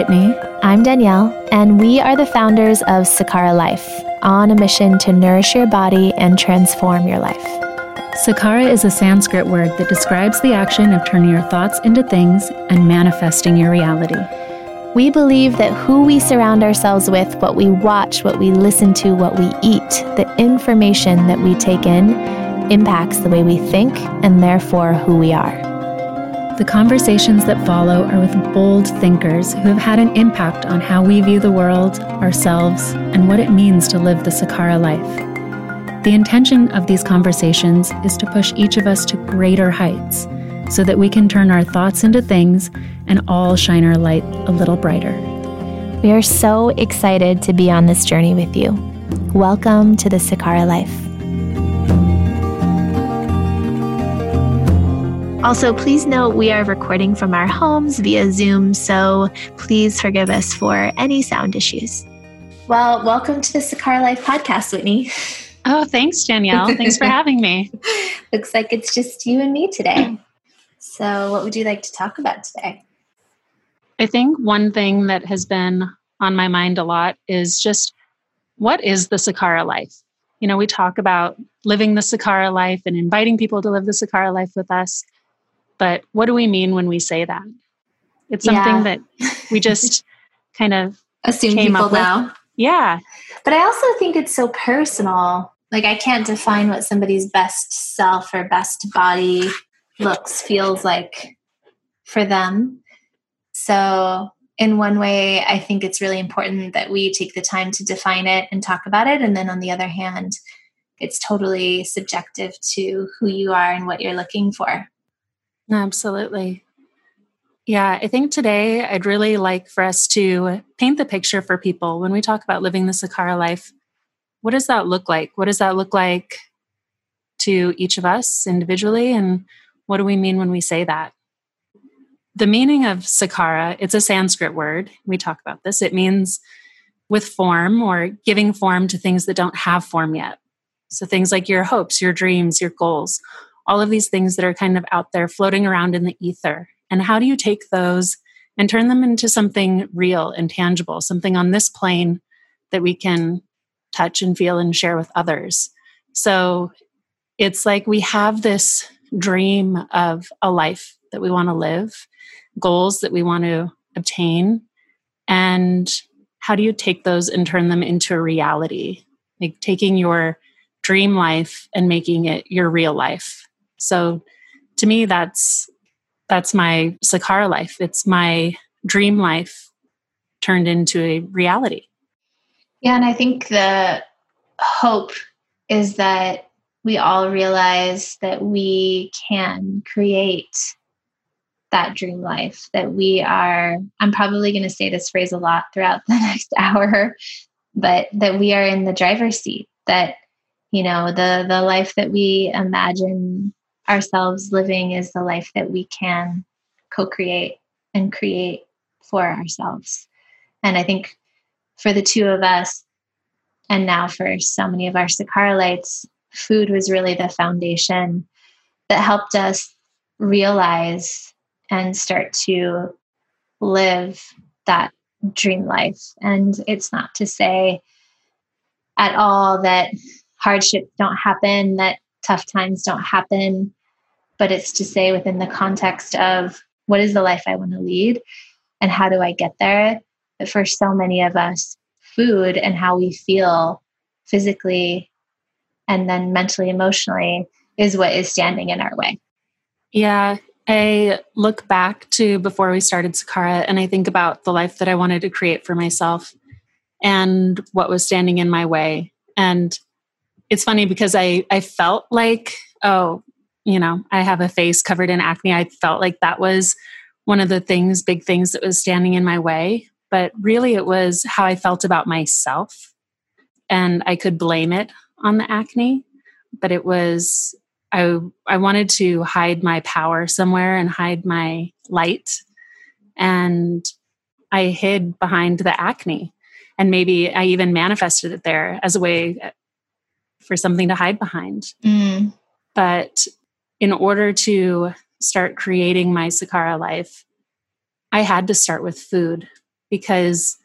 Whitney. I'm Danielle, and we are the founders of Sakara Life, on a mission to nourish your body and transform your life. Sakara is a Sanskrit word that describes the action of turning your thoughts into things and manifesting your reality. We believe that who we surround ourselves with, what we watch, what we listen to, what we eat, the information that we take in, impacts the way we think and therefore who we are. The conversations that follow are with bold thinkers who have had an impact on how we view the world, ourselves, and what it means to live the Sakara life. The intention of these conversations is to push each of us to greater heights so that we can turn our thoughts into things and all shine our light a little brighter. We are so excited to be on this journey with you. Welcome to the Sakara Life. Also, please note we are recording from our homes via Zoom, so please forgive us for any sound issues. Well, welcome to the Sakara Life podcast, Whitney. Oh, thanks, Danielle. Thanks for having me. Looks like it's just you and me today. So, what would you like to talk about today? I think one thing that has been on my mind a lot is just what is the Sakara life? You know, we talk about living the Sakara life and inviting people to live the Sakara life with us. But what do we mean when we say that? It's something yeah. that we just kind of assume people know. Yeah. But I also think it's so personal. Like I can't define what somebody's best self or best body looks, feels like for them. So, in one way, I think it's really important that we take the time to define it and talk about it. And then on the other hand, it's totally subjective to who you are and what you're looking for. Absolutely. Yeah, I think today I'd really like for us to paint the picture for people when we talk about living the Sakara life. What does that look like? What does that look like to each of us individually? And what do we mean when we say that? The meaning of Sakara, it's a Sanskrit word. We talk about this. It means with form or giving form to things that don't have form yet. So things like your hopes, your dreams, your goals, all of these things that are kind of out there floating around in the ether and how do you take those and turn them into something real and tangible, something on this plane that we can touch and feel and share with others? So it's like we have this dream of a life that we want to live, goals that we want to obtain. And how do you take those and turn them into a reality? Like taking your dream life and making it your real life. So to me, that's that's my Sakara life. It's my dream life turned into a reality. Yeah, and I think the hope is that we all realize that we can create that dream life that we are i'm probably going to say this phrase a lot throughout the next hour but that we are in the driver's seat that you know the the life that we imagine ourselves living is the life that we can co create and create for ourselves. And I think for the two of us, and now for so many of our Sakaralites, food was really the foundation that helped us realize and start to live that dream life. And it's not to say at all that hardships don't happen, that tough times don't happen but it's to say within the context of what is the life I want to lead and how do I get there? But for so many of us, food and how we feel physically and then mentally, emotionally is what is standing in our way. Yeah. I look back to before we started Sakara and I think about the life that I wanted to create for myself and what was standing in my way. And it's funny because I, I felt like, oh, you know, I have a face covered in acne. I felt like that was one of the things, big things that was standing in my way. But really, it was how I felt about myself. And I could blame it on the acne, but it was, I, I wanted to hide my power somewhere and hide my light. And I hid behind the acne. And maybe I even manifested it there as a way for something to hide behind. Mm. But in order to start creating my Sakara life, I had to start with food. because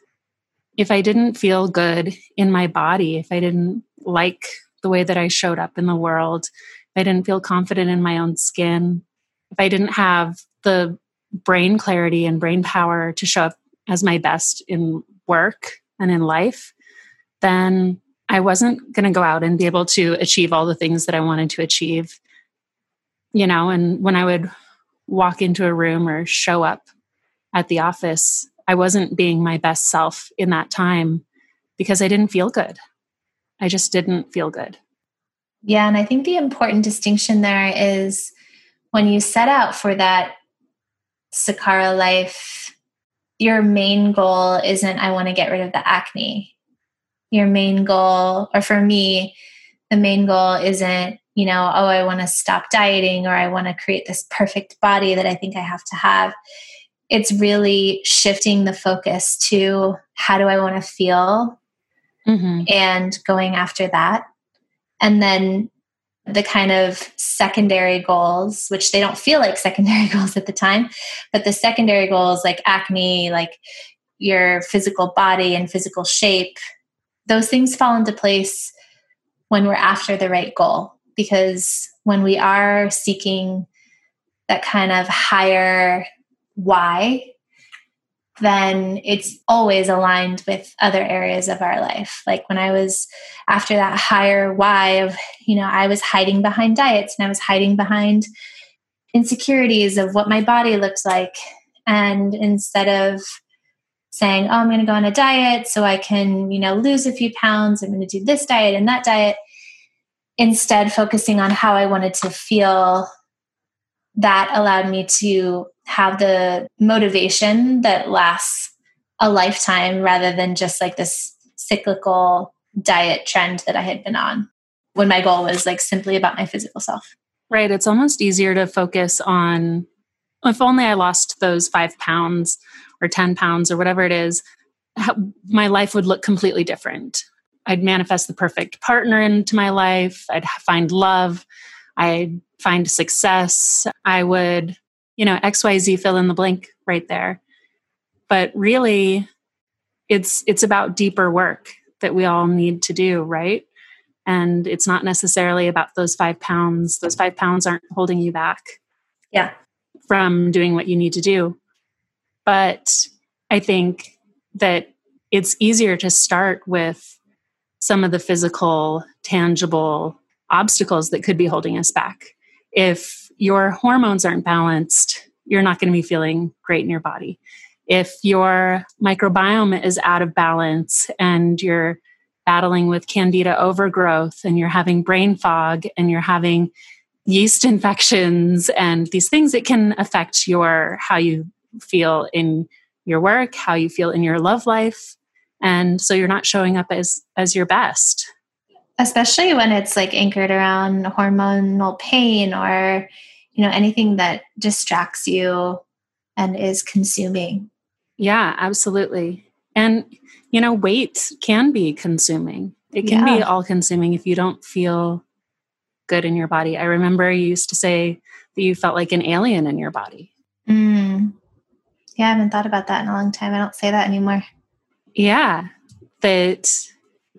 if I didn't feel good in my body, if I didn't like the way that I showed up in the world, if I didn't feel confident in my own skin, if I didn't have the brain clarity and brain power to show up as my best in work and in life, then I wasn't going to go out and be able to achieve all the things that I wanted to achieve. You know, and when I would walk into a room or show up at the office, I wasn't being my best self in that time because I didn't feel good. I just didn't feel good. Yeah. And I think the important distinction there is when you set out for that Sakara life, your main goal isn't, I want to get rid of the acne. Your main goal, or for me, the main goal isn't, you know, oh, I want to stop dieting or I want to create this perfect body that I think I have to have. It's really shifting the focus to how do I want to feel mm-hmm. and going after that. And then the kind of secondary goals, which they don't feel like secondary goals at the time, but the secondary goals like acne, like your physical body and physical shape, those things fall into place when we're after the right goal. Because when we are seeking that kind of higher why, then it's always aligned with other areas of our life. Like when I was after that higher why of, you know, I was hiding behind diets and I was hiding behind insecurities of what my body looked like. And instead of saying, oh, I'm going to go on a diet so I can, you know, lose a few pounds, I'm going to do this diet and that diet, instead focusing on how I wanted to feel, that allowed me to have the motivation that lasts a lifetime rather than just like this cyclical diet trend that I had been on when my goal was like simply about my physical self. Right. It's almost easier to focus on if only I lost those five pounds or 10 pounds or whatever it is, my life would look completely different. I'd manifest the perfect partner into my life. I'd find love. I'd find success. I would you know, XYZ fill in the blank right there. But really it's it's about deeper work that we all need to do, right? And it's not necessarily about those five pounds. Those five pounds aren't holding you back. Yeah. From doing what you need to do. But I think that it's easier to start with some of the physical, tangible obstacles that could be holding us back. If your hormones aren't balanced, you're not going to be feeling great in your body. If your microbiome is out of balance and you're battling with candida overgrowth and you're having brain fog and you're having yeast infections and these things that can affect your how you feel in your work, how you feel in your love life, and so you're not showing up as as your best. Especially when it's like anchored around hormonal pain or you know anything that distracts you and is consuming. Yeah absolutely. And you know weight can be consuming. It can yeah. be all consuming if you don't feel good in your body. I remember you used to say that you felt like an alien in your body. Mm. yeah i haven't thought about that in a long time. I don't say that anymore yeah that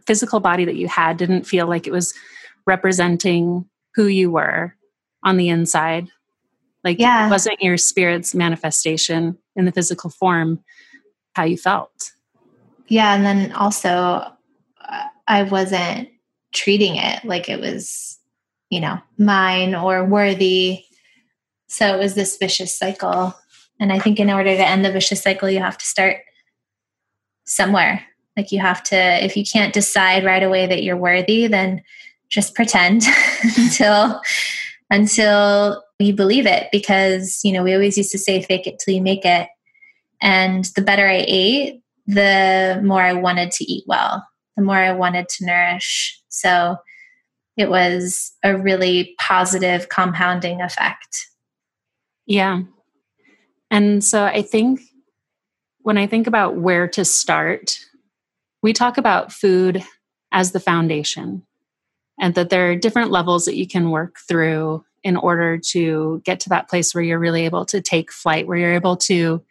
physical body that you had didn't feel like it was representing who you were on the inside. Like yeah. it wasn't your spirit's manifestation in the physical form how you felt. Yeah. And then also, uh, I wasn't treating it like it was, you know, mine or worthy. So it was this vicious cycle. And I think in order to end the vicious cycle, you have to start somewhere. Like you have to, if you can't decide right away that you're worthy, then just pretend until until you believe it. Because, you know, we always used to say fake it till you make it. And the better I ate, the more I wanted to eat well, the more I wanted to nourish. So it was a really positive compounding effect. Yeah. And so I think when I think about where to start we talk about food as the foundation and that there are different levels that you can work through in order to get to that place where you're really able to take flight, where you're able to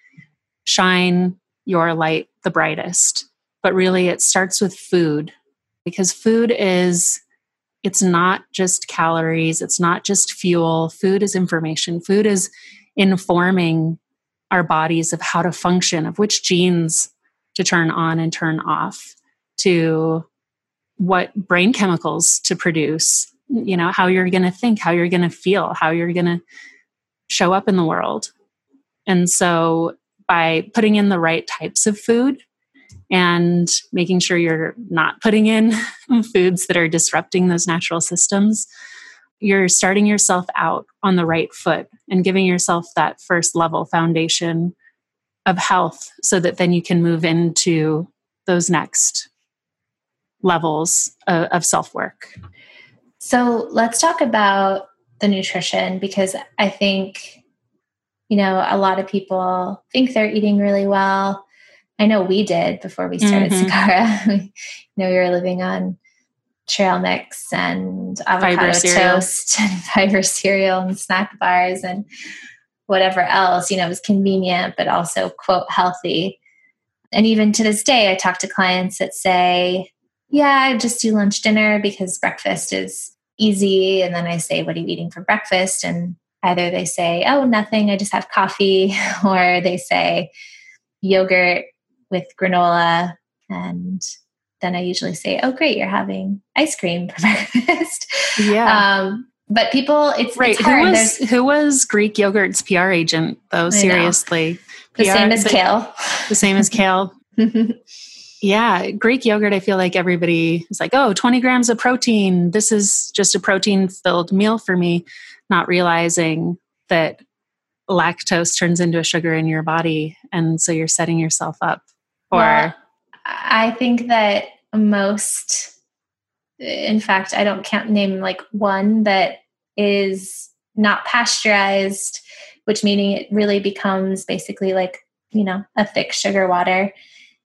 shine your light the brightest. But really, it starts with food because food is it's not just calories, it's not just fuel. Food is information. Food is informing our bodies of how to function, of which genes to turn on and turn off, to what brain chemicals to produce, you know, how you're going to think, how you're going to feel, how you're going to show up in the world. And so by putting in the right types of food and making sure you're not putting in foods that are disrupting those natural systems, you're starting yourself out on the right foot and giving yourself that first level foundation of health so that then you can move into those next levels of, of self work. So let's talk about the nutrition because I think, you know, a lot of people think they're eating really well. I know we did before we started mm-hmm. Sakara. you know, we were living on trail mix and avocado toast and fiber cereal and snack bars and whatever else. You know, it was convenient, but also, quote, healthy. And even to this day, I talk to clients that say, yeah, I just do lunch dinner because breakfast is easy. And then I say, what are you eating for breakfast? And either they say, oh, nothing, I just have coffee, or they say yogurt with granola. And then I usually say, oh, great, you're having ice cream for breakfast. Yeah. Um, but people, it's right. It's who was who was Greek yogurt's PR agent though? Seriously, the PR, same as the, kale. The same as kale. yeah, Greek yogurt. I feel like everybody is like, oh, 20 grams of protein. This is just a protein filled meal for me, not realizing that lactose turns into a sugar in your body, and so you're setting yourself up for. Well, I think that most in fact, I don't count name like one that is not pasteurized, which meaning it really becomes basically like, you know, a thick sugar water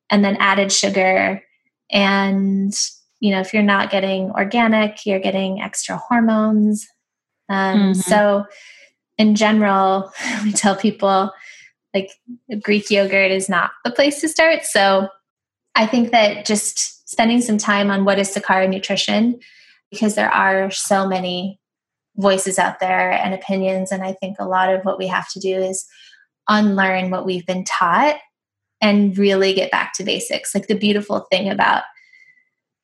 and then added sugar. And, you know, if you're not getting organic, you're getting extra hormones. Um, mm-hmm. So, in general, we tell people like Greek yogurt is not the place to start. So, I think that just spending some time on what is Sakara nutrition because there are so many voices out there and opinions. And I think a lot of what we have to do is unlearn what we've been taught and really get back to basics. Like the beautiful thing about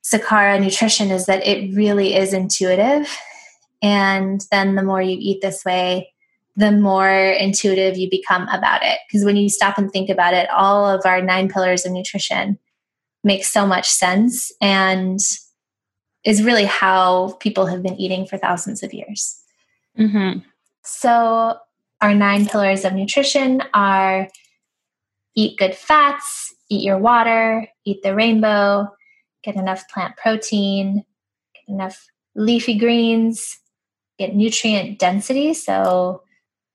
Sakara nutrition is that it really is intuitive. And then the more you eat this way, the more intuitive you become about it. Because when you stop and think about it, all of our nine pillars of nutrition makes so much sense and is really how people have been eating for thousands of years. Mm-hmm. So, our nine pillars of nutrition are eat good fats, eat your water, eat the rainbow, get enough plant protein, get enough leafy greens, get nutrient density. So,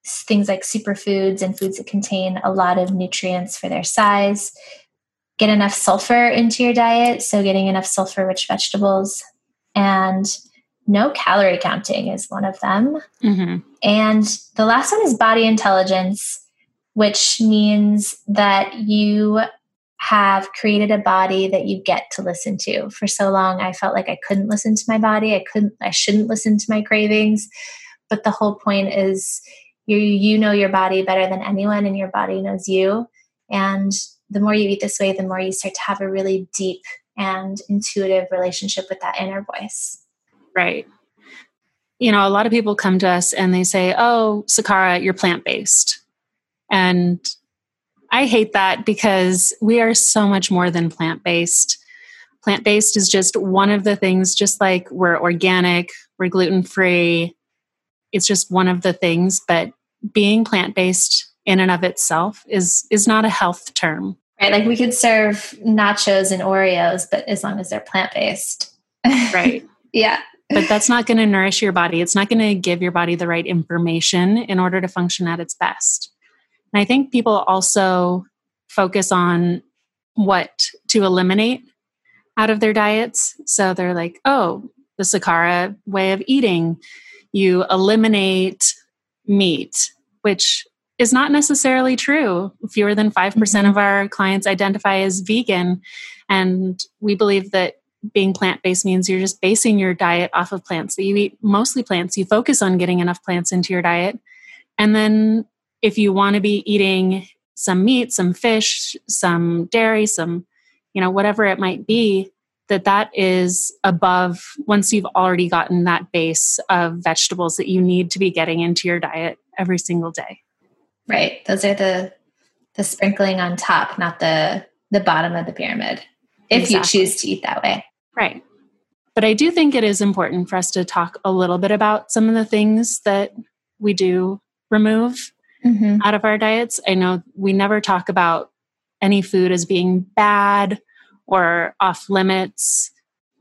things like superfoods and foods that contain a lot of nutrients for their size get enough sulfur into your diet. So, getting enough sulfur rich vegetables and no calorie counting is one of them. Mm-hmm. And the last one is body intelligence, which means that you have created a body that you get to listen to. For so long, I felt like I couldn't listen to my body. I couldn't, I shouldn't listen to my cravings. But the whole point is you, you know your body better than anyone, and your body knows you. And the more you eat this way, the more you start to have a really deep and intuitive relationship with that inner voice. Right. You know, a lot of people come to us and they say, Oh, Sakara, you're plant based. And I hate that because we are so much more than plant based. Plant based is just one of the things, just like we're organic, we're gluten free. It's just one of the things, but being plant based in and of itself is is not a health term right? Like we could serve nachos and oreos but as long as they're plant-based. Right. Yeah. But that's not going to nourish your body. It's not going to give your body the right information in order to function at its best. And i think people also focus on what to eliminate out of their diets. So they're like oh the sakara way of eating. You eliminate meat which is not necessarily true. Fewer than 5% mm hmm of our clients identify as vegan. And we believe that being plant based means you're just basing your diet off of plants, that you eat mostly plants. You focus on getting enough plants into your diet. And then if you want to be eating some meat, some fish, some dairy, some, you know, whatever it might be, that that is above once you've already gotten that base of vegetables that you need to be getting into your diet every single day. Right. Those are the the sprinkling on top, not the the bottom of the pyramid. If exactly. you choose to eat that way. Right. But I do think it is important for us to talk a little bit about some of the things that we do remove mm-hmm. out of our diets. I know we never talk about any food as being bad or off limits.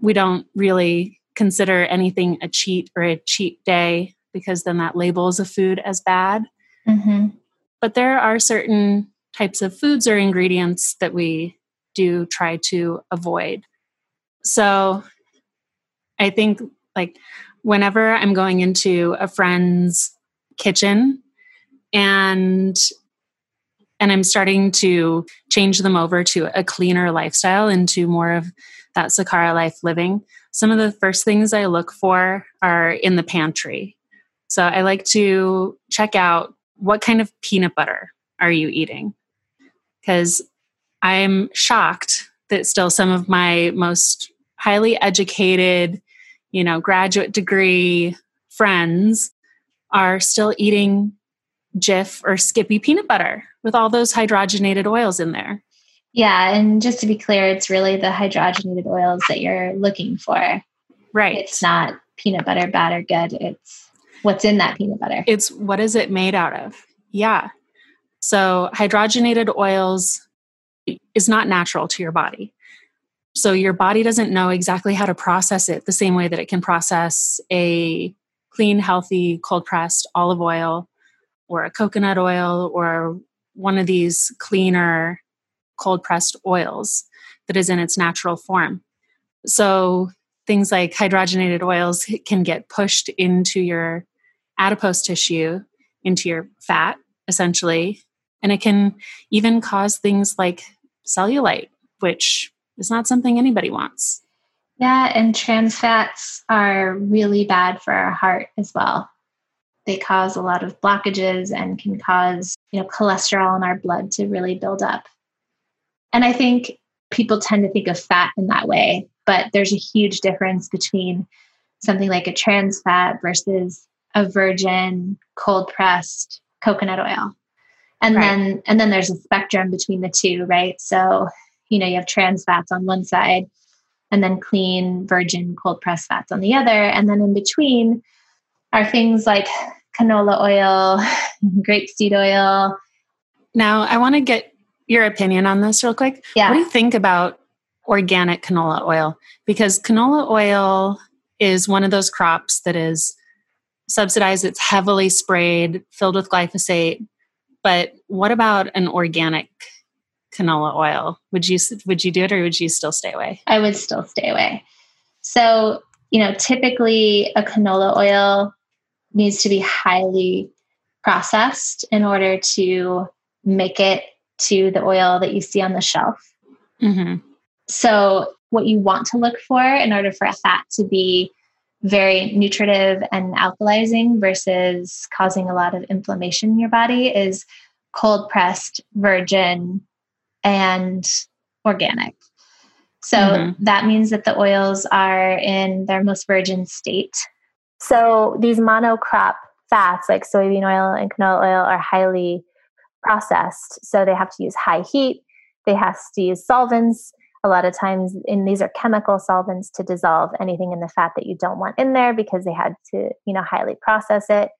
We don't really consider anything a cheat or a cheat day because then that labels a food as bad. Mm-hmm. But there are certain types of foods or ingredients that we do try to avoid. So I think like whenever I'm going into a friend's kitchen and and I'm starting to change them over to a cleaner lifestyle into more of that Sakara life living. Some of the first things I look for are in the pantry. So I like to check out what kind of peanut butter are you eating? Because I'm shocked that still some of my most highly educated, you know, graduate degree friends are still eating Jif or Skippy peanut butter with all those hydrogenated oils in there. Yeah, and just to be clear, it's really the hydrogenated oils that you're looking for. Right. It's not peanut butter bad or good. It's what's in that peanut butter. It's what is it made out of? Yeah. So hydrogenated oils is not natural to your body. So your body doesn't know exactly how to process it the same way that it can process a clean, healthy, cold pressed olive oil or a coconut oil or one of these cleaner cold pressed oils that is in its natural form. So things like hydrogenated oils can get pushed into your adipose tissue, into your fat, essentially. And it can even cause things like cellulite, which is not something anybody wants. Yeah, and trans fats are really bad for our heart as well. They cause a lot of blockages and can cause, you know, cholesterol in our blood to really build up. And I think people tend to think of fat in that way, but there's a huge difference between something like a trans fat versus a virgin cold pressed coconut oil. And right. then and then there's a spectrum between the two, right? So, you know, you have trans fats on one side and then clean virgin cold pressed fats on the other, and then in between are things like canola oil, grapeseed oil. Now, I want to get your opinion on this real quick. Yeah. What do you think about organic canola oil? Because canola oil is one of those crops that is subsidized, it's heavily sprayed, filled with glyphosate. But what about an organic canola oil? Would you would you do it or would you still stay away? I would still stay away. So, you know, typically a canola oil needs to be highly processed in order to make it to the oil that you see on the shelf. Mm-hmm. So, what you want to look for in order for a fat to be very nutritive and alkalizing versus causing a lot of inflammation in your body is cold pressed, virgin, and organic. So mm-hmm. that means that the oils are in their most virgin state. So these monocrop fats like soybean oil and canola oil are highly processed. So they have to use high heat, they have to use solvents. A lot of times, and these are chemical solvents to dissolve anything in the fat that you don't want in there because they had to, you know, highly process it.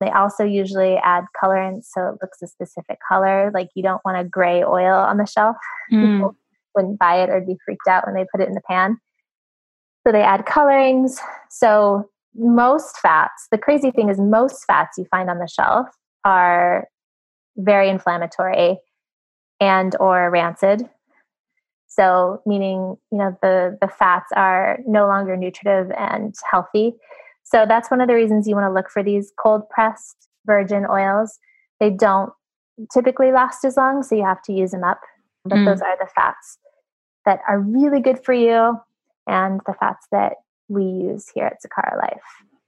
They also usually add colorants so it looks a specific color. Like you don't want a gray oil on the shelf. Mm. People wouldn't buy it or be freaked out when they put it in the pan. So they add colorings. So most fats, the crazy thing is, most fats you find on the shelf are very inflammatory and or rancid. So, meaning, you know, the, the fats are no longer nutritive and healthy. So, that's one of the reasons you want to look for these cold pressed virgin oils. They don't typically last as long, so you have to use them up. But mm. those are the fats that are really good for you and the fats that we use here at Sakara Life.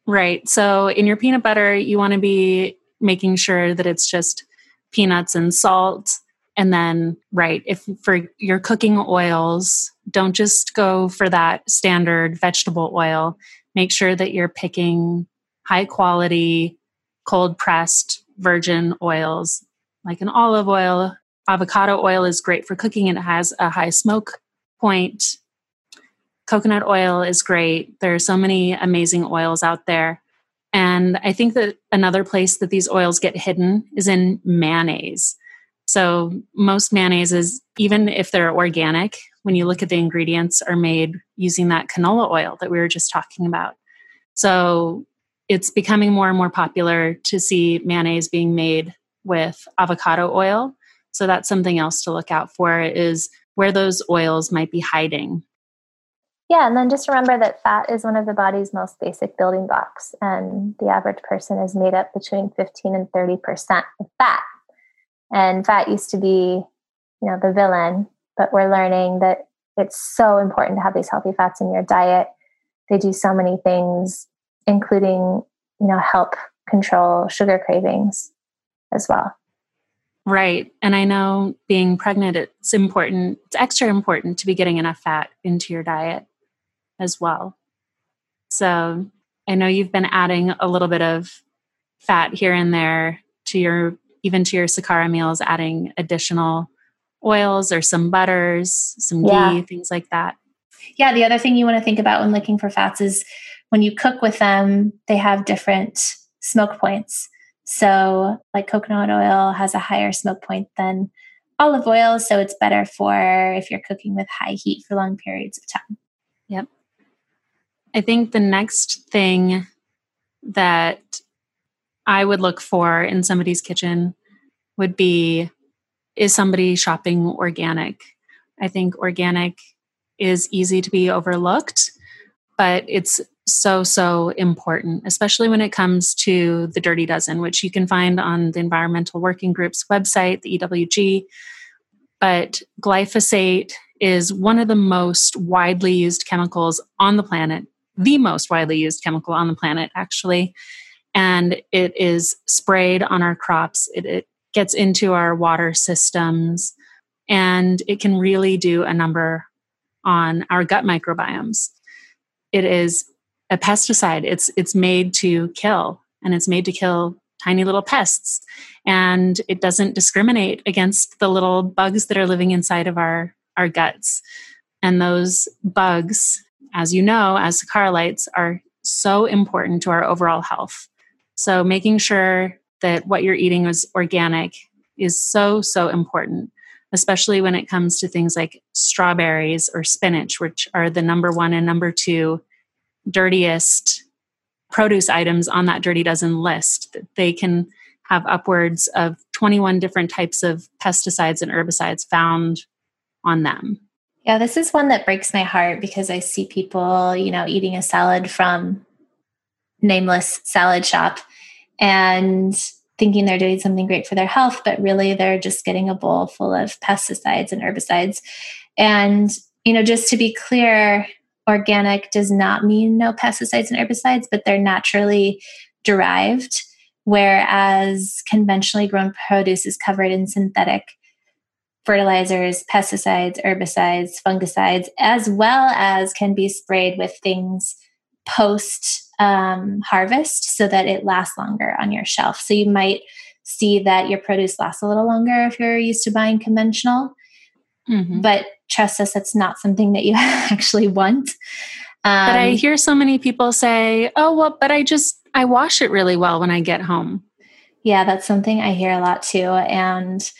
Right. So in your peanut butter, you want to be making sure that it's just peanuts and salt. And then, right, if for your cooking oils, don't just go for that standard vegetable oil. Make sure that you're picking high quality, cold pressed virgin oils like an olive oil. Avocado oil is great for cooking and it has a high smoke point. Coconut oil is great. There are so many amazing oils out there. And I think that another place that these oils get hidden is in mayonnaise. So, most mayonnaises, even if they're organic, when you look at the ingredients, are made using that canola oil that we were just talking about. So, it's becoming more and more popular to see mayonnaise being made with avocado oil. So that's something else to look out for is where those oils might be hiding. Yeah, and then just remember that fat is one of the body's most basic building blocks, and the average person is made up between 15 and 30% of fat. And fat used to be, you know, the villain, but we're learning that it's so important to have these healthy fats in your diet. They do so many things, including, you know, help control sugar cravings as well. Right. And I know being pregnant, it's important, it's extra important to be getting enough fat into your diet as well. So I know you've been adding a little bit of fat here and there to your, even to your Sakara meals, adding additional oils or some butters, some yeah. ghee, things like that. Yeah. The other thing you want to think about when looking for fats is when you cook with them, they have different smoke points. So, like coconut oil has a higher smoke point than olive oil. So, it's better for if you're cooking with high heat for long periods of time. Yep. I think the next thing that I would look for in somebody's kitchen would be is somebody shopping organic? I think organic is easy to be overlooked, but it's so, so important, especially when it comes to the Dirty Dozen, which you can find on the Environmental Working Group's website, the EWG. But glyphosate is one of the most widely used chemicals on the planet, the most widely used chemical on the planet, actually. And it is sprayed on our crops, it, it gets into our water systems, and it can really do a number on our gut microbiomes. It is a pesticide. It's it's made to kill, and it's made to kill tiny little pests, and it doesn't discriminate against the little bugs that are living inside of our our guts. And those bugs, as you know, as Sakaralites, are so important to our overall health. So making sure that what you're eating is organic is so so important especially when it comes to things like strawberries or spinach which are the number 1 and number 2 dirtiest produce items on that dirty dozen list. They can have upwards of 21 different types of pesticides and herbicides found on them. Yeah, this is one that breaks my heart because I see people, you know, eating a salad from nameless salad shop and thinking they're doing something great for their health, but really they're just getting a bowl full of pesticides and herbicides. And, you know, just to be clear, organic does not mean no pesticides and herbicides, but they're naturally derived, whereas conventionally grown produce is covered in synthetic fertilizers, pesticides, herbicides, fungicides, as well as can be sprayed with things post um, harvest so that it lasts longer on your shelf. So you might see that your produce lasts a little longer if you're used to buying conventional. Mm-hmm. But trust us, that's not something that you actually want. Um, but I um, hear so many people say, oh, well, but I just, I wash it really well when I get home. Yeah, that's something I hear a lot too. And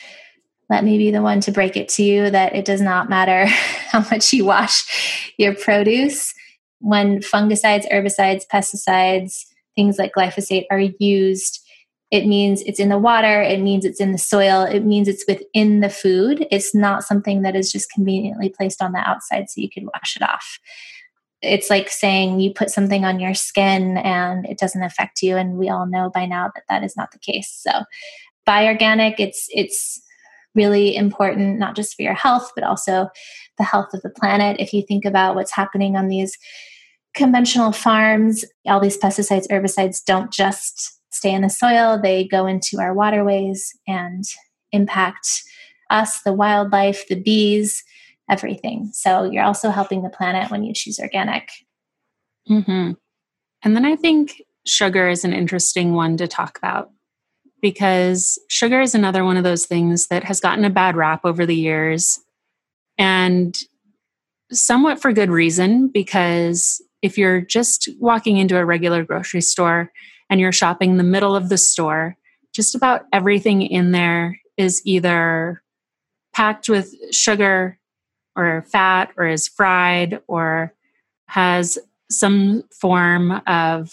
let me be the one to break it to you that it does not matter how much you wash your produce. When fungicides, herbicides, pesticides, things like glyphosate are used, it means it's in the water, it means it's in the soil, it means it's within the food. It's not something that is just conveniently placed on the outside so you can wash it off. It's like saying you put something on your skin and it doesn't affect you. And we all know by now that that is not the case. So buy organic. It's it's really important not just for your health but also the health of the planet. If you think about what's happening on these conventional farms, all these pesticides, herbicides don't just stay in the soil, they go into our waterways and impact us, the wildlife, the bees, everything. So you're also helping the planet when you choose organic. Mm-hmm. And then I think sugar is an interesting one to talk about because sugar is another one of those things that has gotten a bad rap over the years and somewhat for good reason because if you're just walking into a regular grocery store and you're shopping the middle of the store, just about everything in there is either packed with sugar or fat or is fried or has some form of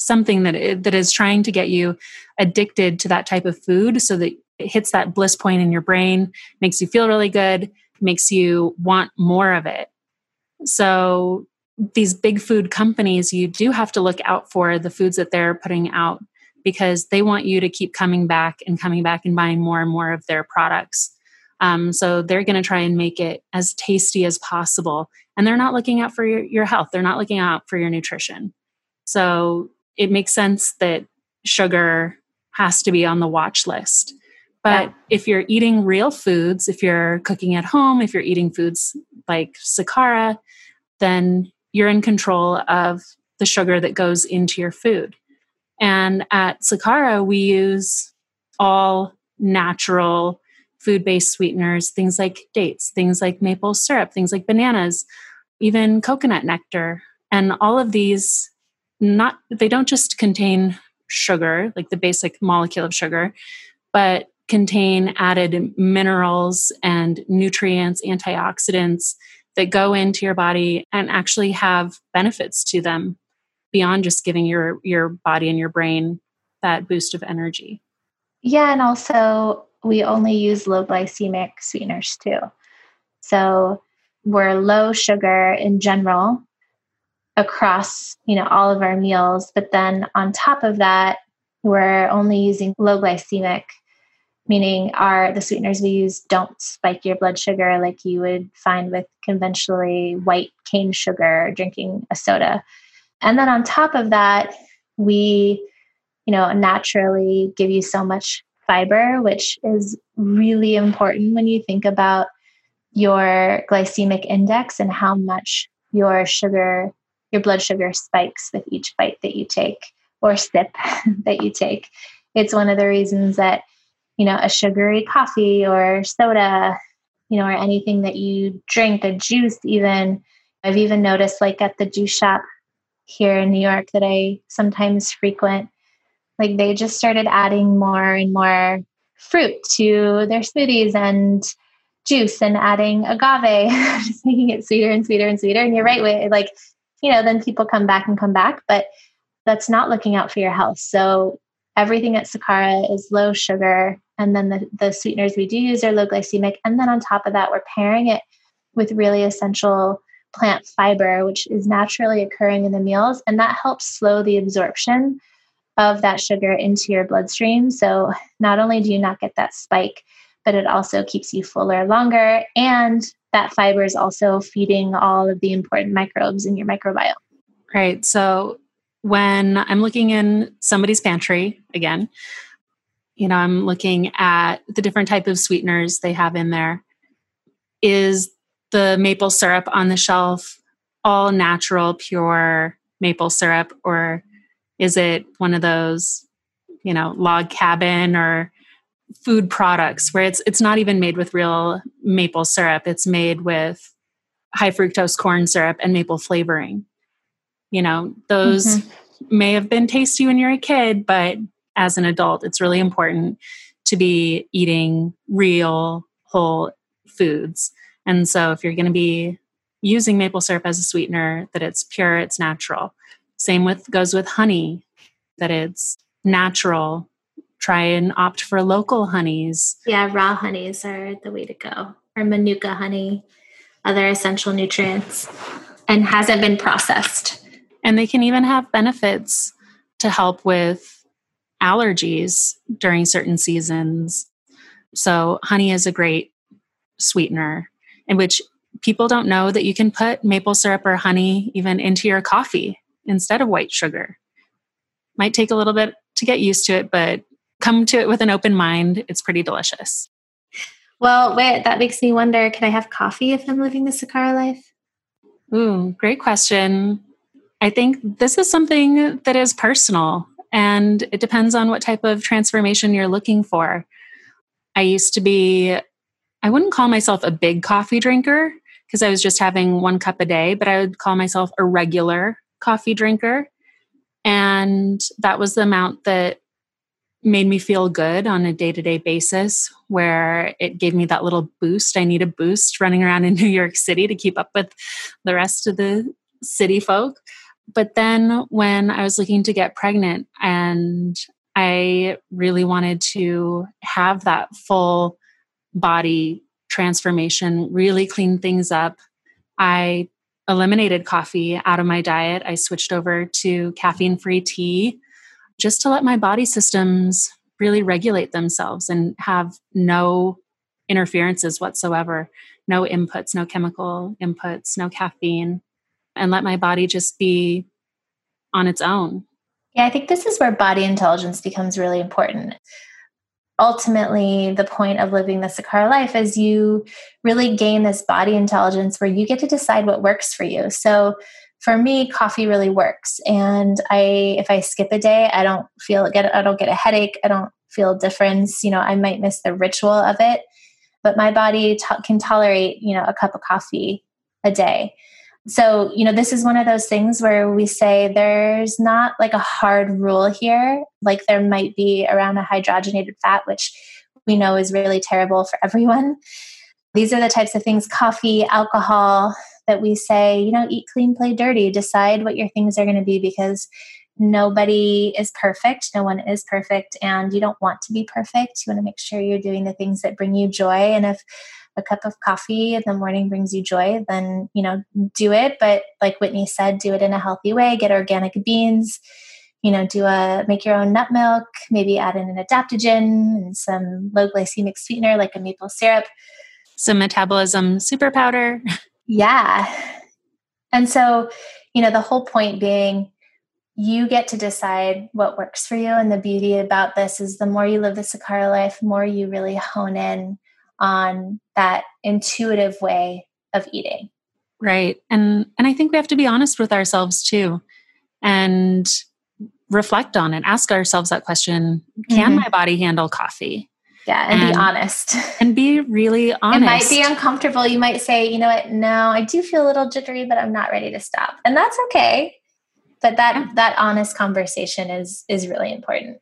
something that that is trying to get you addicted to that type of food so that it hits that bliss point in your brain makes you feel really good makes you want more of it so these big food companies you do have to look out for the foods that they're putting out because they want you to keep coming back and coming back and buying more and more of their products um, so they're going to try and make it as tasty as possible. And they're not looking out for your, your health, they're not looking out for your nutrition. So it makes sense that sugar has to be on the watch list. But yeah. if you're eating real foods, if you're cooking at home, if you're eating foods like Sakara, then you're in control of the sugar that goes into your food. And at Sakara, we use all natural food based sweeteners, things like dates, things like maple syrup, things like bananas, even coconut nectar. And all of these, not they don't just contain sugar, like the basic molecule of sugar, but contain added minerals and nutrients, antioxidants that go into your body and actually have benefits to them beyond just giving your your body and your brain that boost of energy. Yeah, and also we only use low glycemic sweeteners too. So we're low sugar in general across, you know, all of our meals, but then on top of that, we're only using low glycemic meaning our the sweeteners we use don't spike your blood sugar like you would find with conventionally white cane sugar drinking a soda. And then on top of that, we you know naturally give you so much fiber, which is really important when you think about your glycemic index and how much your sugar, your blood sugar spikes with each bite that you take or sip that you take. It's one of the reasons that, you know, a sugary coffee or soda, you know, or anything that you drink, a juice, even. I've even noticed, like at the juice shop here in New York that I sometimes frequent, like they just started adding more and more fruit to their smoothies and juice and adding agave, just making it sweeter and sweeter and sweeter. And you're right, like, you know, then people come back and come back, but that's not looking out for your health. So everything at Sakara is low sugar. And then the, the sweeteners we do use are low glycemic. And then on top of that, we're pairing it with really essential plant fiber, which is naturally occurring in the meals. And that helps slow the absorption of that sugar into your bloodstream. So not only do you not get that spike, but it also keeps you fuller longer. And that fiber is also feeding all of the important microbes in your microbiome. Right. So when I'm looking in somebody's pantry again, you know, I'm looking at the different type of sweeteners they have in there. Is the maple syrup on the shelf all natural, pure maple syrup, or is it one of those, you know, log cabin or food products where it's it's not even made with real maple syrup. It's made with high fructose corn syrup and maple flavoring. You know, those mm-hmm. may have been tasty when you're a kid, but as an adult, it's really important to be eating real whole foods. And so if you're going to be using maple syrup as a sweetener, that it's pure, it's natural. Same with goes with honey, that it's natural. Try and opt for local honeys. Yeah, raw honeys are the way to go. Or manuka honey, other essential nutrients, and hasn't been processed. And they can even have benefits to help with allergies during certain seasons. So, honey is a great sweetener in which people don't know that you can put maple syrup or honey even into your coffee instead of white sugar. Might take a little bit to get used to it, but come to it with an open mind. It's pretty delicious. Well, wait, that makes me wonder can I have coffee if I'm living the Sakara life? Ooh, great question. I think this is something that is personal and it depends on what type of transformation you're looking for. I used to be, I wouldn't call myself a big coffee drinker because I was just having one cup a day, but I would call myself a regular coffee drinker. And that was the amount that made me feel good on a day to day basis, where it gave me that little boost. I need a boost running around in New York City to keep up with the rest of the city folk. But then when I was looking to get pregnant and I really wanted to have that full body transformation, really clean things up, I eliminated coffee out of my diet. I switched over to caffeine free tea just to let my body systems really regulate themselves and have no interferences whatsoever, no inputs, no chemical inputs, no caffeine, and let my body just be on its own. Yeah, I think this is where body intelligence becomes really important. Ultimately, the point of living the Sakara life is you really gain this body intelligence where you get to decide what works for you. So, for me coffee really works. And i if i skip a day i don't feel get i don't get a headache. I don't feel a difference. You know i might miss the ritual of it but my body t- can tolerate you know a cup of coffee a day. So you know this is one of those things where we say there's not like a hard rule here. Like there might be around a hydrogenated fat which we know is really terrible for everyone these are the types of things coffee alcohol that we say, you know, eat clean, play dirty, decide what your things are going to be because nobody is perfect. No one is perfect. And you don't want to be perfect. You want to make sure you're doing the things that bring you joy. And if a cup of coffee in the morning brings you joy, then, you know, do it. But like Whitney said, do it in a healthy way, get organic beans you know, do a make your own nut milk, maybe add in an adaptogen and some low glycemic sweetener like a maple syrup. Some metabolism super powder. Yeah. And so, you know, the whole point being you get to decide what works for you. And the beauty about this is the more you live the Sakara life, more you really hone in on that intuitive way of eating. Right. And and I think we have to be honest with ourselves too and reflect on it. Ask ourselves that question, can mm-hmm. my body handle coffee? Yeah, and, and, be honest. And be really honest. It might be uncomfortable. You might say, you know what, no, I do feel a little jittery, but I'm not ready to stop. And that's okay. But that yeah. that honest conversation is is really important.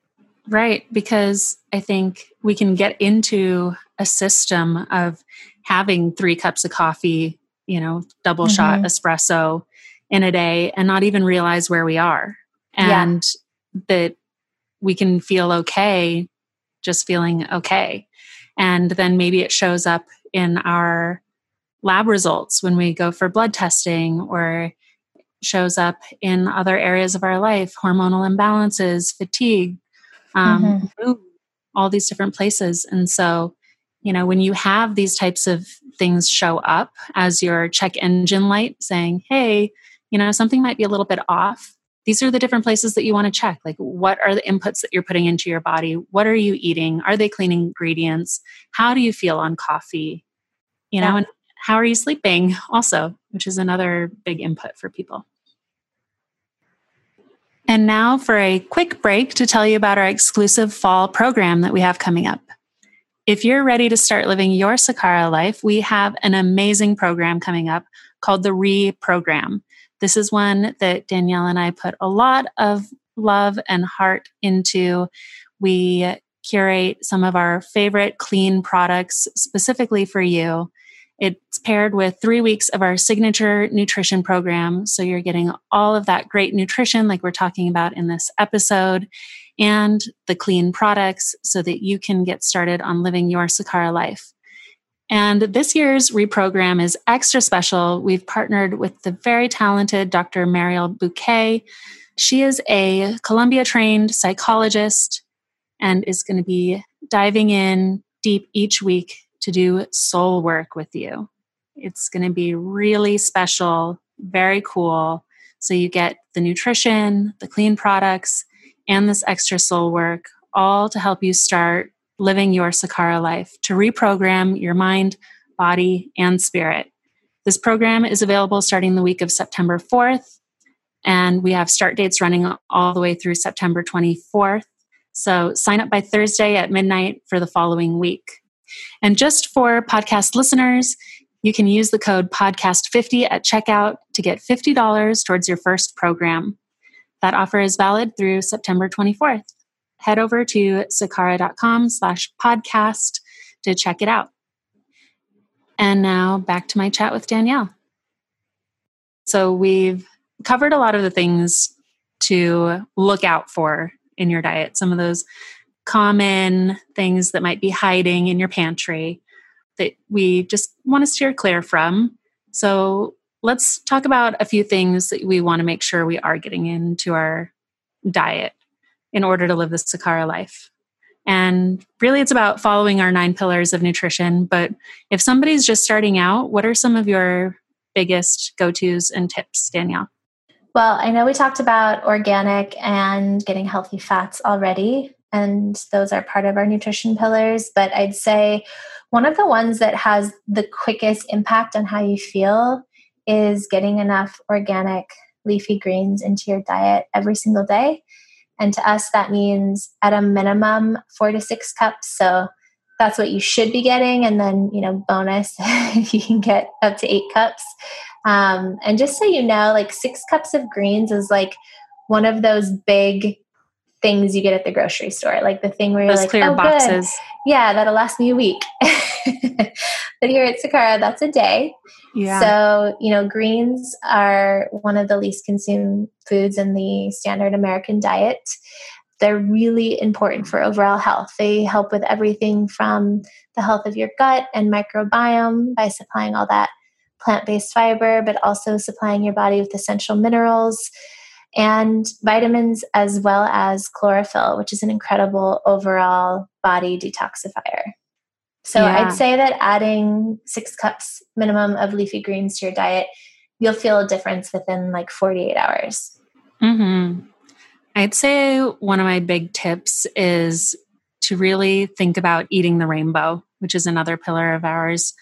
Right, because I think we can get into a system of having 3 cups of coffee, you know, double mm-hmm. shot espresso in a day and not even realize where we are. And yeah. that we can feel okay just feeling okay. And then maybe it shows up in our lab results when we go for blood testing or shows up in other areas of our life hormonal imbalances, fatigue, um, mm-hmm. all these different places. And so, you know, when you have these types of things show up as your check engine light saying, hey, you know, something might be a little bit off, these are the different places that you want to check. Like, what are the inputs that you're putting into your body? What are you eating? Are they clean ingredients? How do you feel on coffee? You know, yeah. and how are you sleeping also, which is another big input for people. And now for a quick break to tell you about our exclusive fall program that we have coming up. If you're ready to start living your Sakara life, we have an amazing program coming up called the Re Program. This is one that Danielle and I put a lot of love and heart into. We curate some of our favorite clean products specifically for you. It's paired with three weeks of our signature nutrition program. So you're getting all of that great nutrition, like we're talking about in this episode, and the clean products so that you can get started on living your Sakara life. And this year's reprogram is extra special. We've partnered with the very talented Dr. Mariel Buqué. She is a Columbia trained psychologist and is going to be diving in deep each week to do soul work with you. It's going to be really special, very cool. So you get the nutrition, the clean products, and this extra soul work, all to help you start living your Sakara life, to reprogram your mind, body, and spirit. This program is available starting the week of September 4th, and we have start dates running all the way through September 24th. So sign up by Thursday at midnight for the following week. And just for podcast listeners, you can use the code podcast50 at checkout to get $50 towards your first program. That offer is valid through September 24th. Head over to sakara.com slash podcast to check it out. And now back to my chat with Danielle. So we've covered a lot of the things to look out for in your diet, some of those common things that might be hiding in your pantry that we just want to steer clear from. So let's talk about a few things that we want to make sure we are getting into our diet in order to live the Sakara life. And really, it's about following our nine pillars of nutrition. But if somebody's just starting out, what are some of your biggest go tos and tips, Danielle? Well, I know we talked about organic and getting healthy fats already, and those are part of our nutrition pillars. But I'd say one of the ones that has the quickest impact on how you feel is getting enough organic leafy greens into your diet every single day. And to us, that means at a minimum four to six cups. So that's what you should be getting. And then, you know, bonus, you can get up to eight cups. Um, and just so you know, like six cups of greens is like one of those big things you get at the grocery store, like the thing where you're Those like, clear oh, boxes. Good. Yeah, that'll last me a week. but here at Sakara, that's a day. Yeah. So, you know, greens are one of the least consumed foods in the standard American diet. They're really important for overall health. They help with everything from the health of your gut and microbiome by supplying all that plant based fiber, but also supplying your body with essential minerals and vitamins as well as chlorophyll, which is an incredible overall body detoxifier. So Yeah. I'd say that adding six cups minimum of leafy greens to your diet, you'll feel a difference within like 48 hours. hmm I'd say one of my big tips is to really think about eating the rainbow, which is another pillar of ours.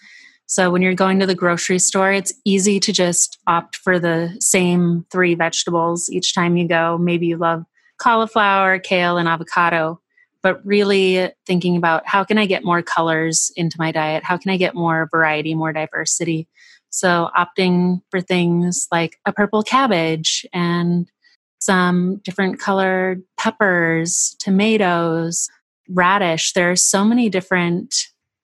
So when you're going to the grocery store, it's easy to just opt for the same three vegetables each time you go. Maybe you love cauliflower, kale, and avocado, but really thinking about how can I get more colors into my diet? How can I get more variety, more diversity? So opting for things like a purple cabbage and some different colored peppers, tomatoes, radish. There are so many different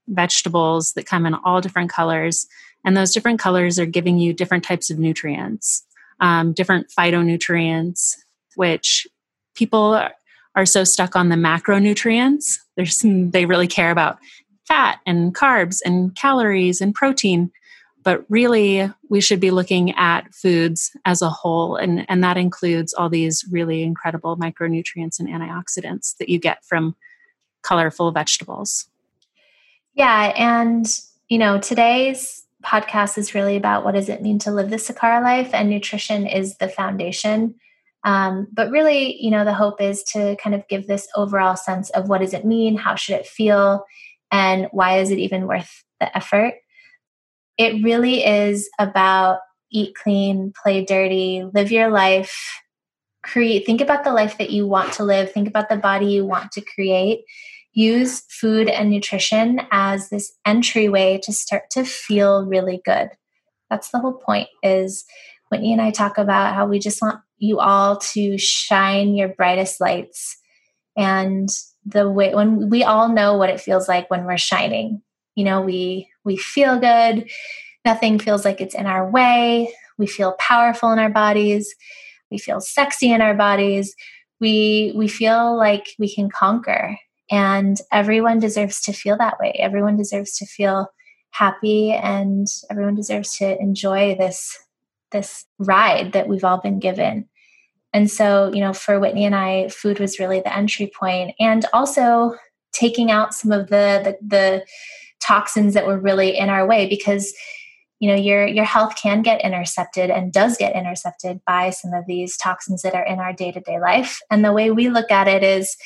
vegetables that come in all different colors. And those different colors are giving you different types of nutrients, um, different phytonutrients, which people are, so stuck on the macronutrients. There's, they really care about fat and carbs and calories and protein. But really, we should be looking at foods as a whole, and, and that includes all these really incredible micronutrients and antioxidants that you get from colorful vegetables. Yeah. And, you know, today's podcast is really about what does it mean to live the Sakara life, and nutrition is the foundation. Um, but really, you know, the hope is to kind of give this overall sense of what does it mean, how should it feel, and why is it even worth the effort. It really is about eat clean, play dirty, live your life, create, think about the life that you want to live, think about the body you want to create. Use food and nutrition as this entryway to start to feel really good. That's the whole point is Whitney and I talk about how we just want you all to shine your brightest lights and the way when we all know what it feels like when we're shining. You know we we feel good. Nothing feels like it's in our way. We feel powerful in our bodies. We feel sexy in our bodies. We we feel like we can conquer. And everyone deserves to feel that way. Everyone deserves to feel happy and everyone deserves to enjoy this this ride that we've all been given. And so, you know, for Whitney and I, food was really the entry point, and also taking out some of the, the, the toxins that were really in our way because you know your your health can get intercepted and does get intercepted by some of these toxins that are in our day-to-day life. And the way we look at it is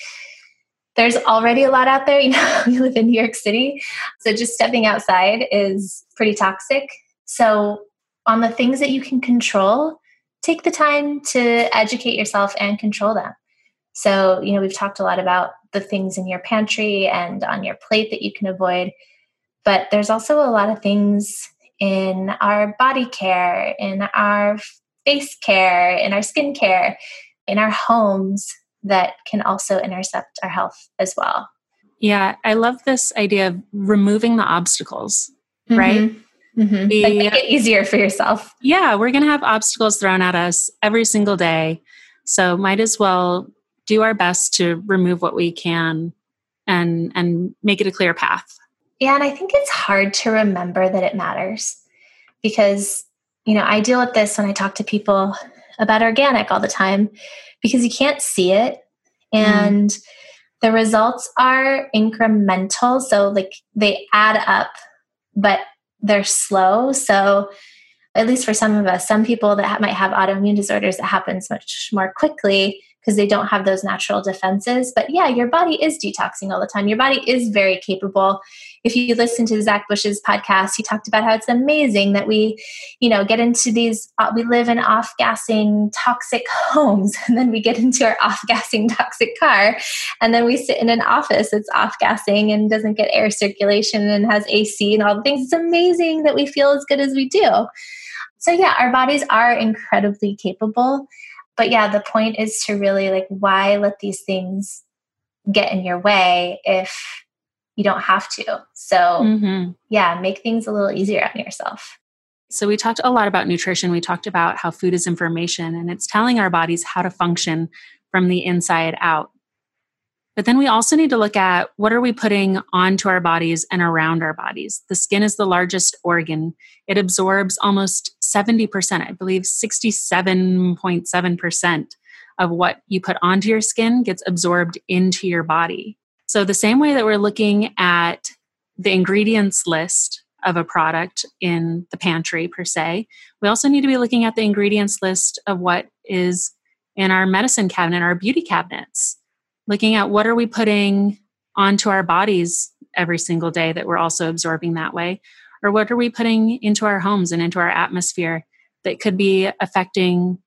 there's already a lot out there you know we live in new york city. So just stepping outside is pretty toxic. So on the things that you can control take the time to educate yourself and control them so you know we've talked a lot about the things in your pantry and on your plate that you can avoid but there's also a lot of things in our body care, in our face care, in our skin care, in our homes that can also intercept our health as well. Yeah, I love this idea of removing the obstacles, mm-hmm. right? Mm-hmm. The, like make it easier for yourself. Yeah, we're going to have obstacles thrown at us every single day. So might as well do our best to remove what we can and and make it a clear path. Yeah, and I think it's hard to remember that it matters because, you know, I deal with this when I talk to people about organic all the time because you can't see it mm. and mm. the results are incremental. So, like, they add up, but they're slow. So, at least for some of us, some people that might have autoimmune disorders, it happens much more quickly because they don't have those natural defenses. But yeah, your body is detoxing all the time. Your body is very capable. If you listen to Zach Bush's podcast, he talked about how it's amazing that we, you know, get into these, uh, we live in off gassing toxic homes, and then we get into our off gassing toxic car, and then we sit in an office that's off gassing and doesn't get air circulation and has AC and all the things. It's amazing that we feel as good as we do. So, yeah, our bodies are incredibly capable but yeah, the point is to really like, why let these things get in your way if you don't have to? So, mm-hmm. yeah, make things a little easier on yourself. So, we talked a lot about nutrition. We talked about how food is information and it's telling our bodies how to function from the inside out. But then we also need to look at what are we putting onto our bodies and around our bodies. The skin is the largest organ. It absorbs almost 70%, I believe 67.7% of what you put onto your skin gets absorbed into your body. So the same way that we're looking at the ingredients list of a product in the pantry per se, we also need to be looking at the ingredients list of what is in our medicine cabinet, our beauty cabinets looking at what are we putting onto our bodies every single day that we're also absorbing that way? Or what are we putting into our homes and into our atmosphere that could be affecting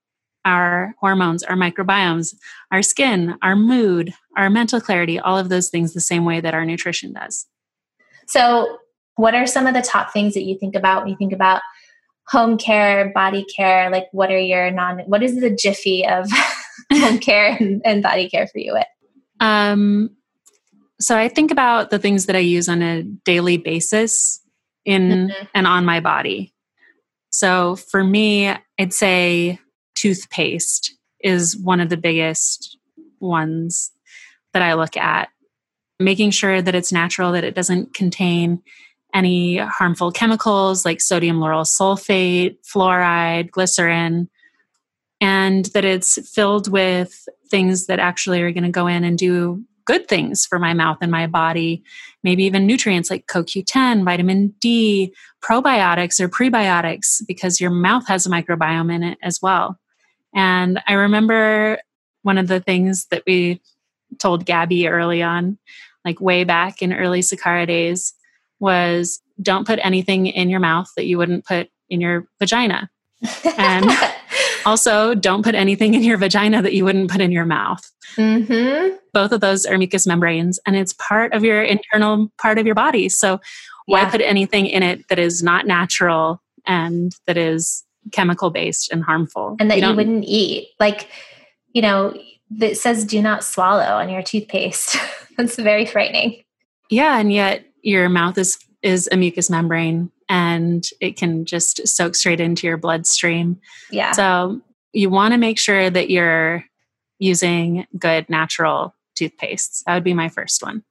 our hormones our microbiomes our skin our mood our mental clarity all of those things the same way that our nutrition does? So what are some of the top things that you think about when you think about home care body care? Like what are your non what is the jiffy of home care and, and body care for you um, so I think about the things that I use on a daily basis in mm-hmm. and on my body. So for me, I'd say toothpaste is one of the biggest ones that I look at. Making sure that it's natural, that it doesn't contain any harmful chemicals like sodium lauryl sulfate, fluoride, glycerin, and that it's filled with things that actually are going to go in and do good things for my mouth and my body, maybe even nutrients like CoQ10, vitamin D, probiotics or prebiotics, because your mouth has a microbiome in it as well. And I remember one of the things that we told Gabby early on, like way back in early Sakara days, was don't put anything in your mouth that you wouldn't put in your vagina. And also, don't put anything in your vagina that you wouldn't put in your mouth. Mm-hmm. Both of those are mucous membranes, and it's part of your internal part of your body. So, why yeah. put anything in it that is not natural and that is chemical based and harmful? And that you, you wouldn't eat. Like, you know, that says do not swallow on your toothpaste. That's very frightening. Yeah, and yet your mouth is is a mucous membrane and it can just soak straight into your bloodstream. Yeah. So you want to make sure that you're using good natural toothpastes. That would be my first one.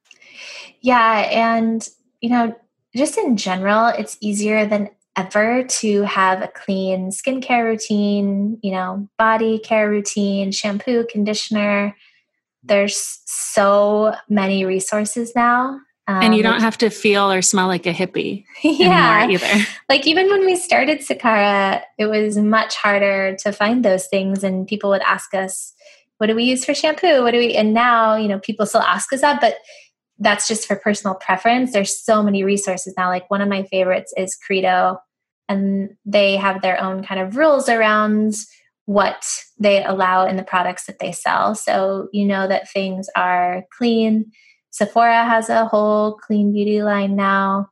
Yeah. And, you know, just in general, it's easier than ever to have a clean skincare routine, you know, body care routine, shampoo, conditioner. There's so many resources now. Um, and you don't have to feel or smell like a hippie. Yeah. Either. Like even when we started Sakara, it was much harder to find those things. And people would ask us, what do we use for shampoo? What do we, and now, you know, people still ask us that, but that's just for personal preference. There's so many resources now. Like one of my favorites is Credo, and they have their own kind of rules around what they allow in the products that they sell. So you know that things are clean. Sephora has a whole clean beauty line now.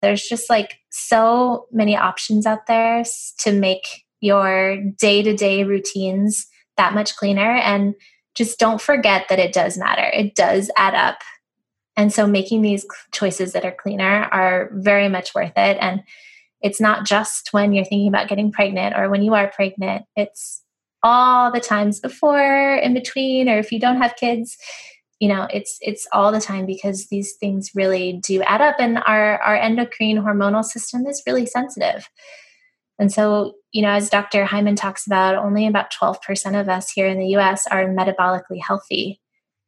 There's just like so many options out there to make your day to day routines that much cleaner. And just don't forget that it does matter. It does add up and so making these choices that are cleaner are very much worth it. And it's not just when you're thinking about getting pregnant or when you are pregnant, it's all the times before, in between, or if you don't have kids. You know, it's it's all the time because these things really do add up, and our our endocrine hormonal system is really sensitive. And so, you know, as Dr. Hyman talks about, only about 12% of us here in the US are metabolically healthy.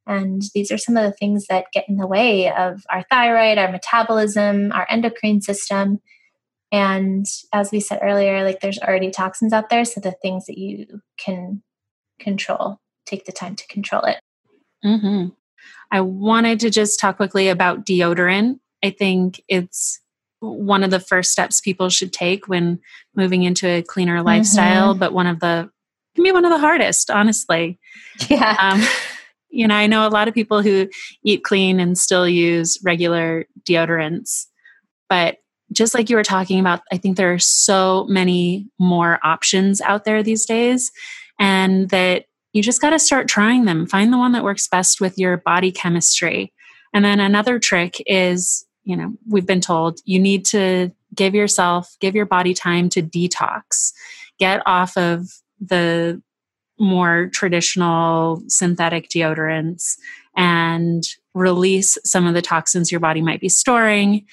And these are some of the things that get in the way of our thyroid, our metabolism, our endocrine system. And as we said earlier, like there's already toxins out there. So the things that you can control, take the time to control it. Mm-hmm. I wanted to just talk quickly about deodorant. I think it's one of the first steps people should take when moving into a cleaner lifestyle, mm-hmm. but one of the can be one of the hardest, honestly. Yeah. Um, you know, I know a lot of people who eat clean and still use regular deodorants, but just like you were talking about, I think there are so many more options out there these days, and that you just got to start trying them. Find the one that works best with your body chemistry. And then another trick is, you know, we've been told you need to give yourself, give your body time to detox, get off of the more traditional synthetic deodorants and release some of the toxins your body might be storing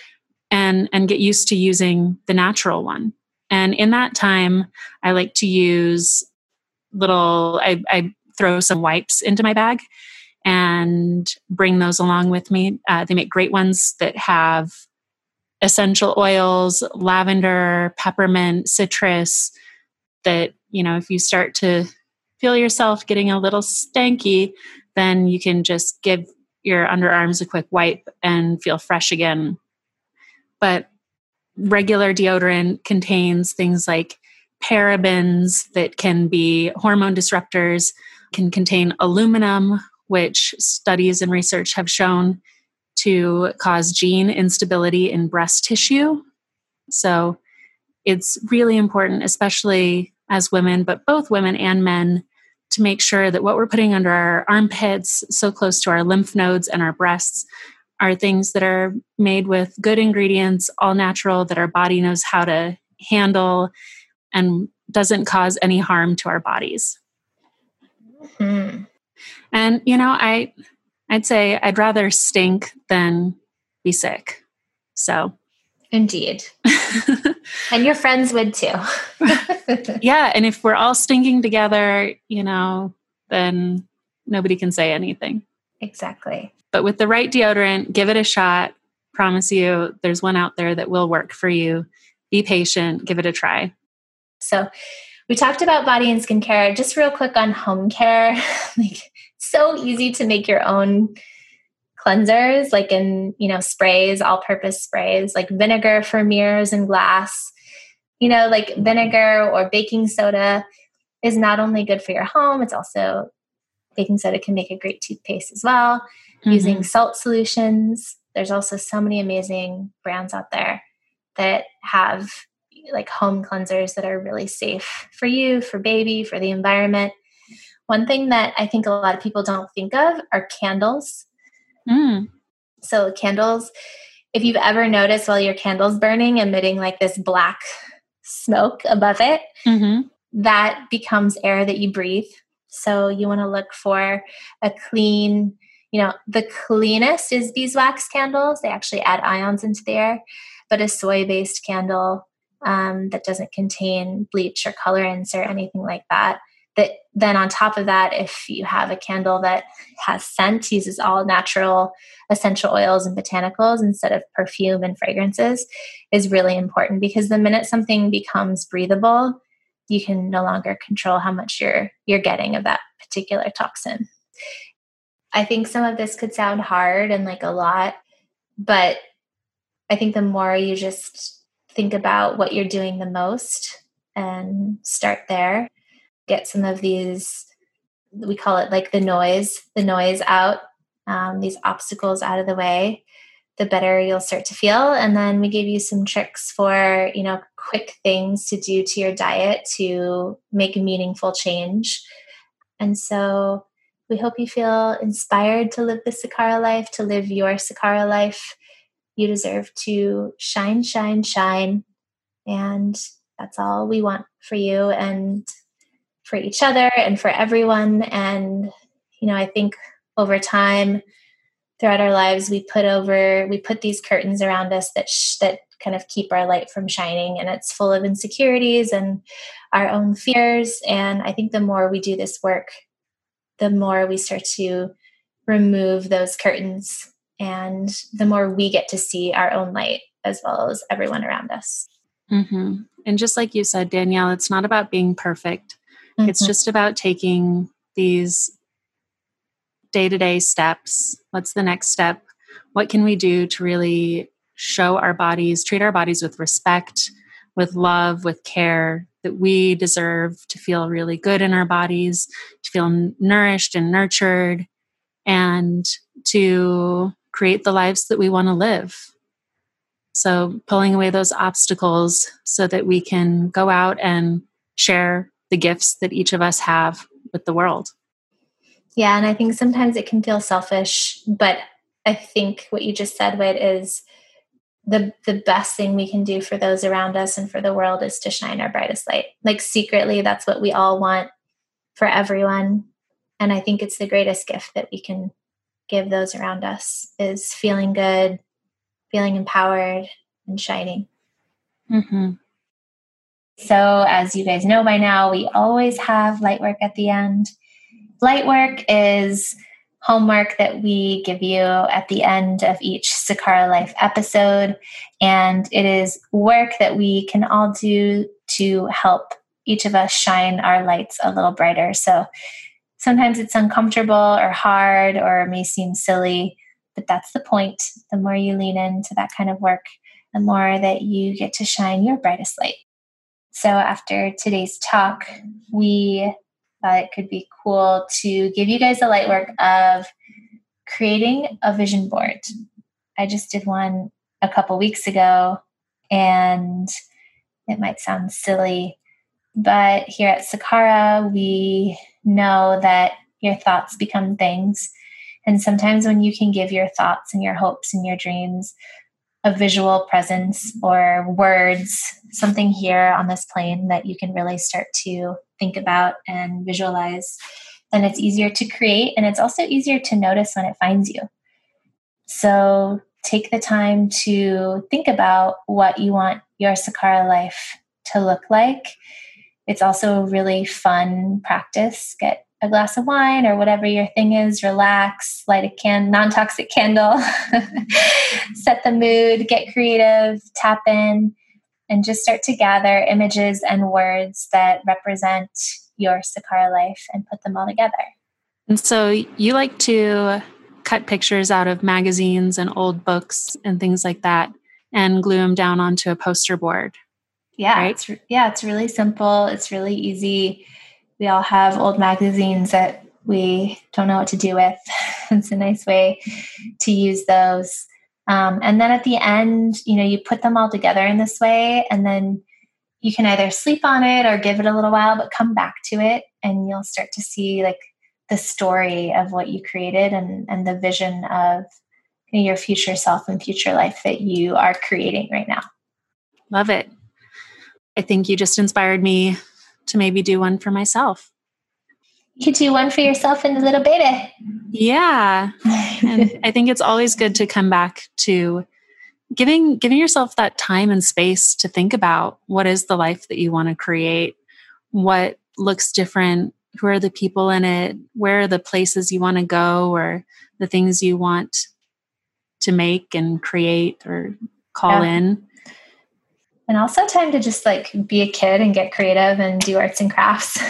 and and get used to using the natural one and in that time i like to use little i, I throw some wipes into my bag and bring those along with me uh, they make great ones that have essential oils lavender peppermint citrus that you know if you start to feel yourself getting a little stanky, then you can just give your underarms a quick wipe and feel fresh again. But regular deodorant contains things like parabens that can be hormone disruptors, can contain aluminum, which studies and research have shown to cause gene instability in breast tissue. So it's really important, especially as women, but both women and men, to make sure that what we're putting under our armpits, so close to our lymph nodes and our breasts, are things that are made with good ingredients, all natural, that our body knows how to handle and doesn't cause any harm to our bodies. Mm-hmm. And you know, I I'd say I'd rather stink than be sick. So Indeed. and your friends would too. yeah. And if we're all stinking together, you know, then nobody can say anything. Exactly. But with the right deodorant, give it a shot. Promise you, there's one out there that will work for you. Be patient, give it a try. So, we talked about body and skincare. Just real quick on home care. like, so easy to make your own cleansers, like in, you know, sprays, all purpose sprays, like vinegar for mirrors and glass. You know, like vinegar or baking soda is not only good for your home, it's also baking soda can make a great toothpaste as well. Mm-hmm. Using salt solutions, there's also so many amazing brands out there that have like home cleansers that are really safe for you, for baby, for the environment. One thing that I think a lot of people don't think of are candles. Mm. So candles, if you've ever noticed while your candle's burning, emitting like this black smoke above it, mm-hmm. that becomes air that you breathe. So you want to look for a clean, you know, the cleanest is beeswax candles. They actually add ions into the air, but a soy based candle um, that doesn't contain bleach or colorants or anything like that. That then on top of that, if you have a candle that has scent, uses all natural essential oils and botanicals instead of perfume and fragrances, is really important because the minute something becomes breathable, you can no longer control how much you're you're getting of that particular toxin. I think some of this could sound hard and like a lot, but I think the more you just think about what you're doing the most and start there, get some of these, we call it like the noise, the noise out, um, these obstacles out of the way, the better you'll start to feel. And then we gave you some tricks for, you know, quick things to do to your diet to make a meaningful change. And so we hope you feel inspired to live the Sakara life, to live your Sakara life you deserve to shine, shine, shine. And that's all we want for you and for each other and for everyone. And, you know, I think over time, throughout our lives, we put over, we put these curtains around us that, sh- that kind of keep our light from shining. And it's full of insecurities and our own fears. And I think the more we do this work, the more we start to remove those curtains and the more we get to see our own light as well as everyone around us. Mm-hmm. And just like you said, Danielle, it's not about being perfect. Mm-hmm. It's just about taking these day to day steps. What's the next step? What can we do to really show our bodies, treat our bodies with respect, with love, with care that we deserve to feel really good in our bodies, to feel nourished and nurtured, and to create the lives that we want to live. So, pulling away those obstacles so that we can go out and share the gifts that each of us have with the world. Yeah, and I think sometimes it can feel selfish, but I think what you just said, Whit, is the the best thing we can do for those around us and for the world is to shine our brightest light. Like secretly, that's what we all want for everyone. And I think it's the greatest gift that we can give those around us is feeling good, feeling empowered, and shining. Mm-hmm. So, as you guys know by now, we always have light work at the end. Light work is homework that we give you at the end of each Sakara Life episode. And it is work that we can all do to help each of us shine our lights a little brighter. So sometimes it's uncomfortable or hard or may seem silly, but that's the point. The more you lean into that kind of work, the more that you get to shine your brightest light. So, after today's talk, we thought it could be cool to give you guys the light work of creating a vision board. I just did one a couple weeks ago, and it might sound silly, but here at Sakara, we know that your thoughts become things. And sometimes when you can give your thoughts and your hopes and your dreams a visual presence or words, something here on this plane that you can really start to think about and visualize, then it's easier to create and it's also easier to notice when it finds you. So take the time to think about what you want your Sakara life to look like it's also a really fun practice. Get a glass of wine or whatever your thing is, relax, light a can non-toxic candle, set the mood, get creative, tap in, and just start to gather images and words that represent your Sakara life and put them all together. And so you like to cut pictures out of magazines and old books and things like that and glue them down onto a poster board, yeah, right? it's yeah, it's really simple. It's really easy. We all have old magazines that we don't know what to do with. it's a nice way to use those. Um, and then at the end, you know, you put them all together in this way, and then you can either sleep on it or give it a little while, but come back to it, and you'll start to see like the story of what you created and and the vision of your future self and future life that you are creating right now. Love it. I think you just inspired me to maybe do one for myself. You could do one for yourself and the little baby. Yeah. and I think it's always good to come back to giving giving yourself that time and space to think about what is the life that you want to create, what looks different, who are the people in it, where are the places you want to go or the things you want to make and create or call yeah. in. And also time to just like be a kid and get creative and do arts and crafts.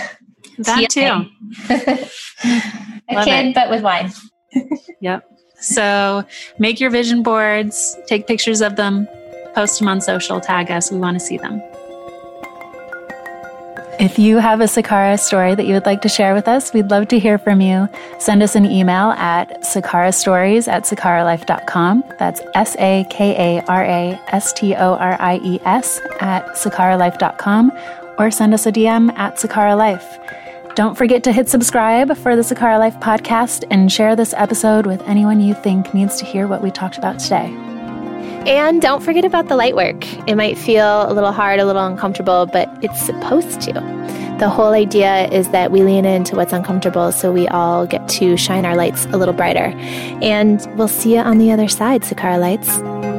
That too. a kid, it. but with wine. yep. So make your vision boards, take pictures of them, post them on social, tag us. We want to see them. If you have a Sakara story that you would like to share with us, we'd love to hear from you. Send us an email at sakarastories at sakaralife.com. That's S A K A R A S T O R I E S at sakaralife.com or send us a DM at sakaralife. Don't forget to hit subscribe for the Sakara Life podcast and share this episode with anyone you think needs to hear what we talked about today. And don't forget about the light work. It might feel a little hard, a little uncomfortable, but it's supposed to. The whole idea is that we lean into what's uncomfortable so we all get to shine our lights a little brighter. And we'll see you on the other side, Sakaralites.